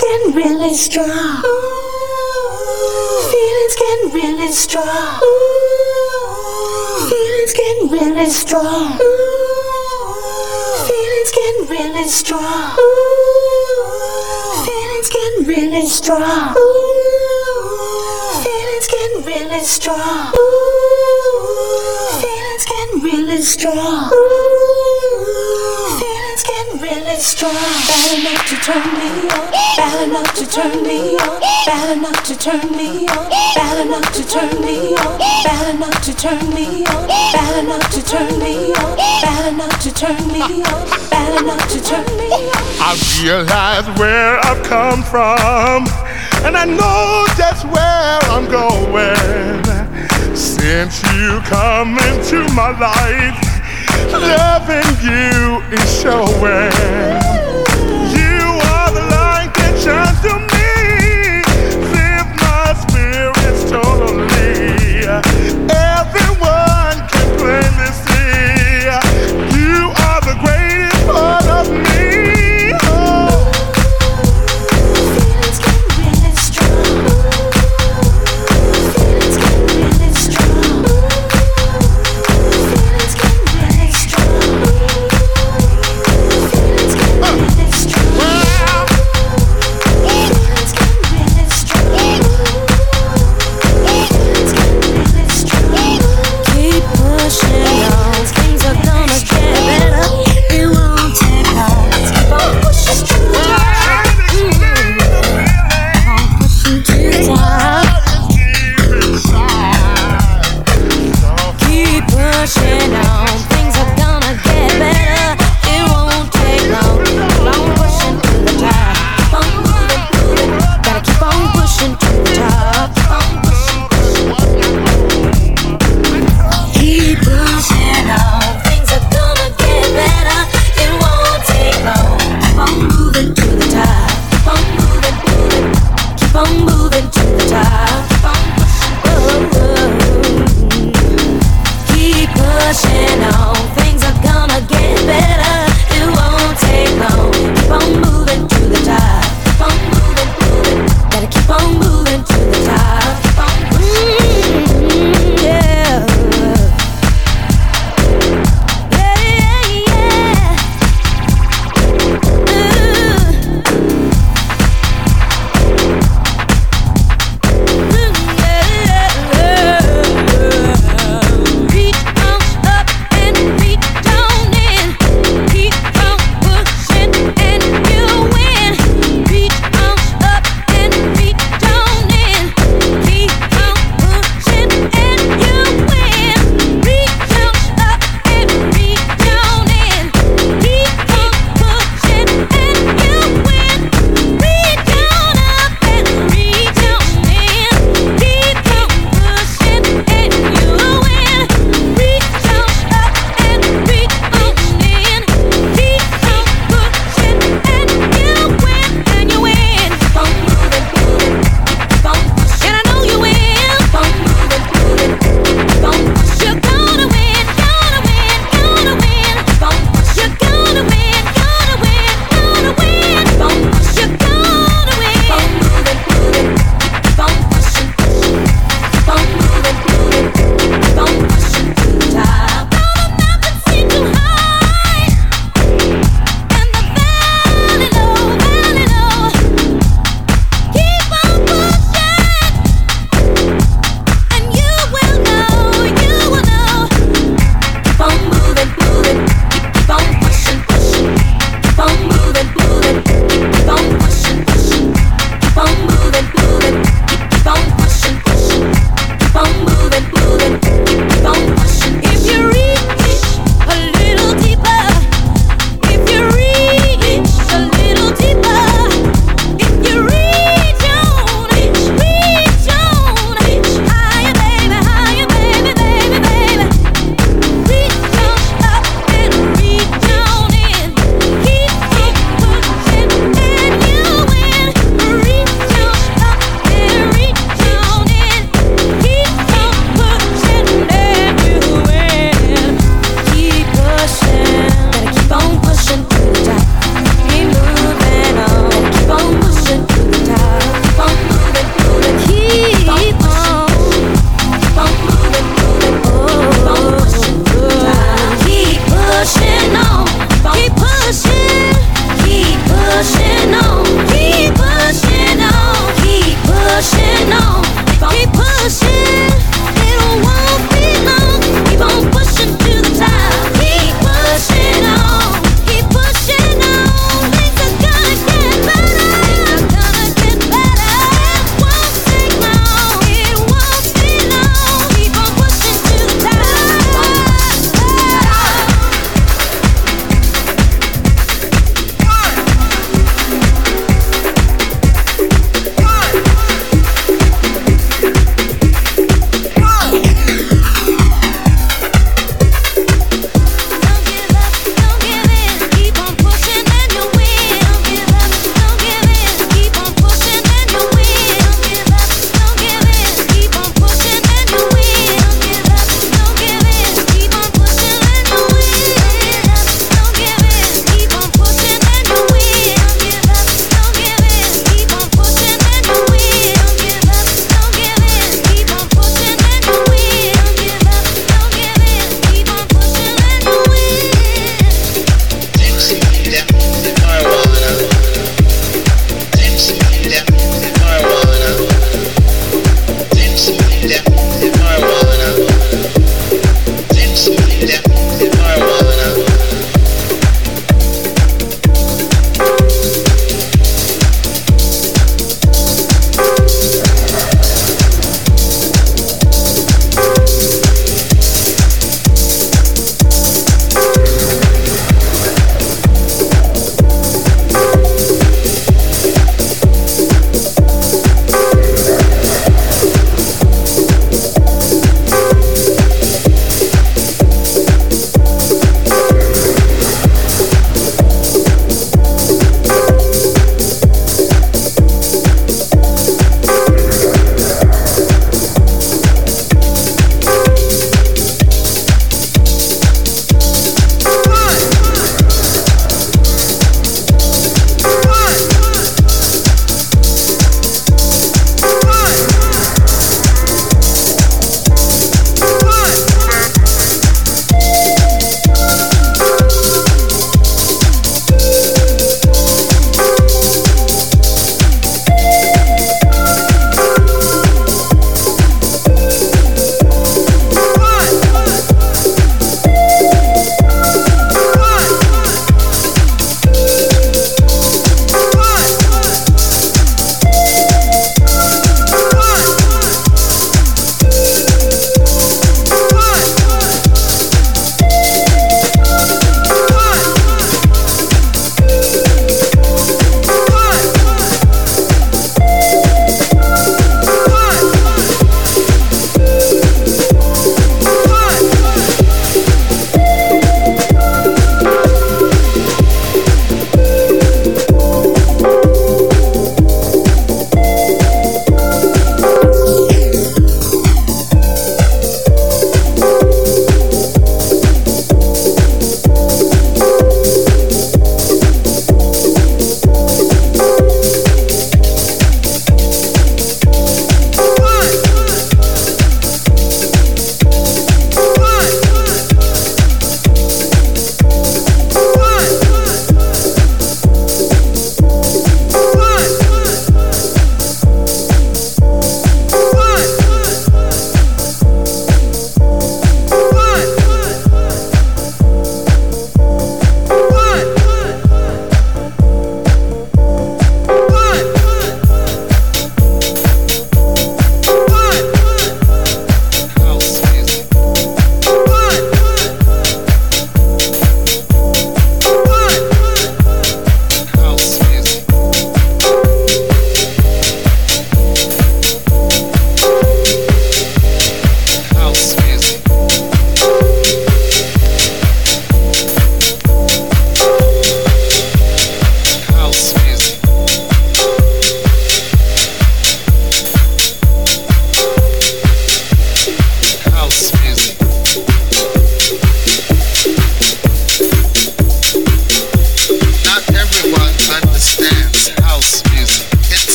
getting really strong. Feelings getting really strong. Feelings getting really strong. Feelings getting really strong. Feelings getting really strong. Feelings getting really strong. Feelings getting really strong. Strong. Bad enough to turn me on. Bad enough to turn me on. Bad enough to turn me on. Bad enough to turn me on. Bad enough to turn me on. Bad enough to turn me on. Bad enough to turn me on. Bad enough to turn me on. I realize where I've come from, and I know just where I'm going. Since you come into my life, loving you is showing. You are the light that shines to me, my spirits totally.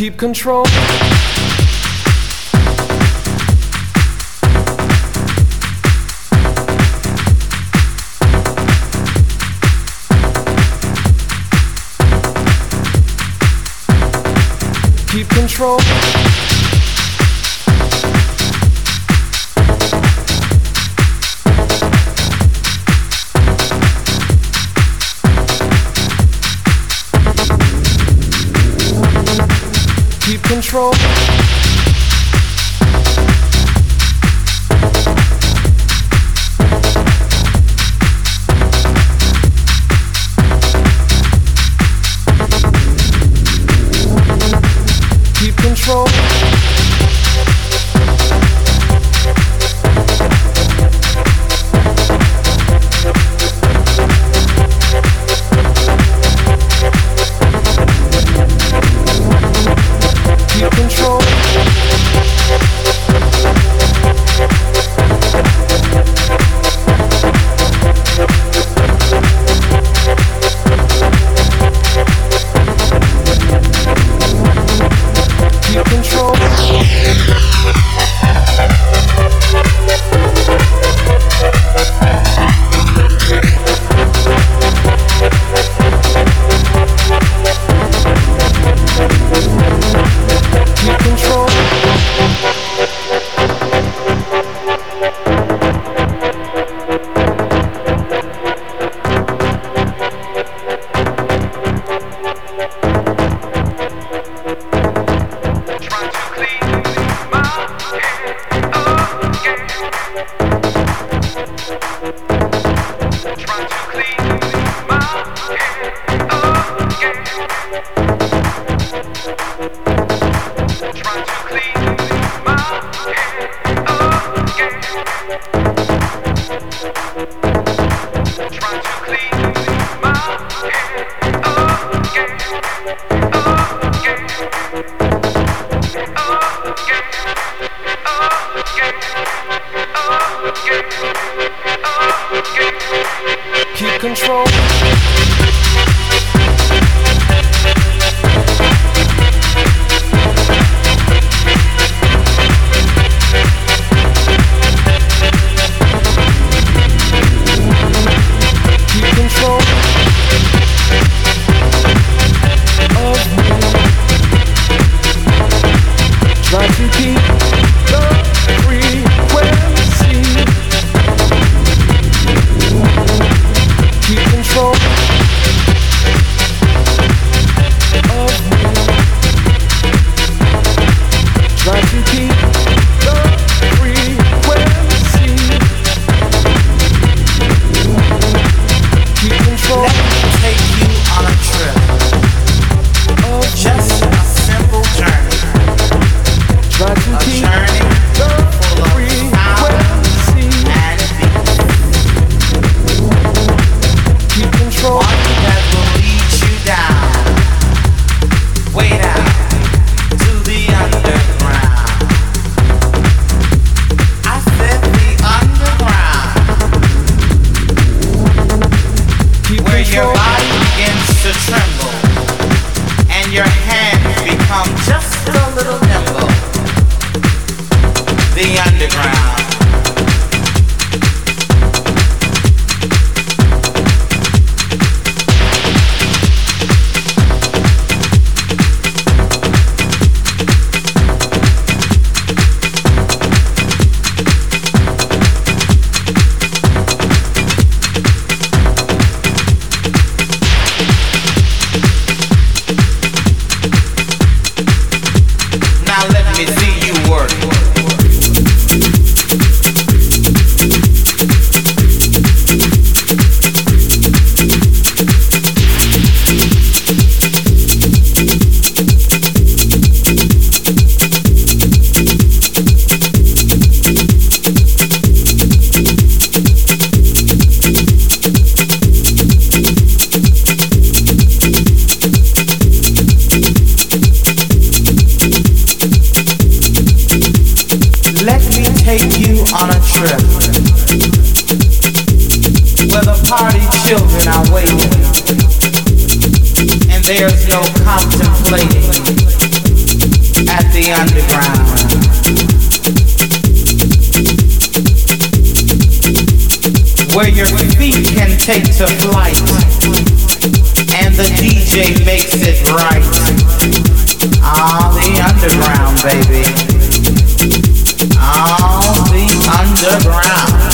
Keep control. Keep control. Trip. Where the party children are waiting. And there's no contemplating at the underground. Where your feet can take to flight. And the DJ makes it right. Ah, the underground, baby on the underground.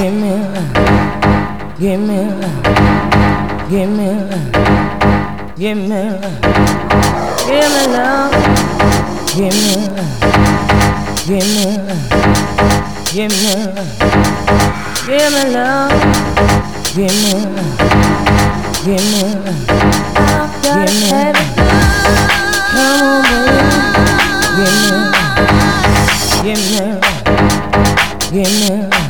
Give me love. Give me love. Give me love. Give me love. Give me love. Give me love. Give me love. Give me love. Give me love. Give me love. Give me love. Give me love. Come on, baby. Give me love. Give me love. Give me love.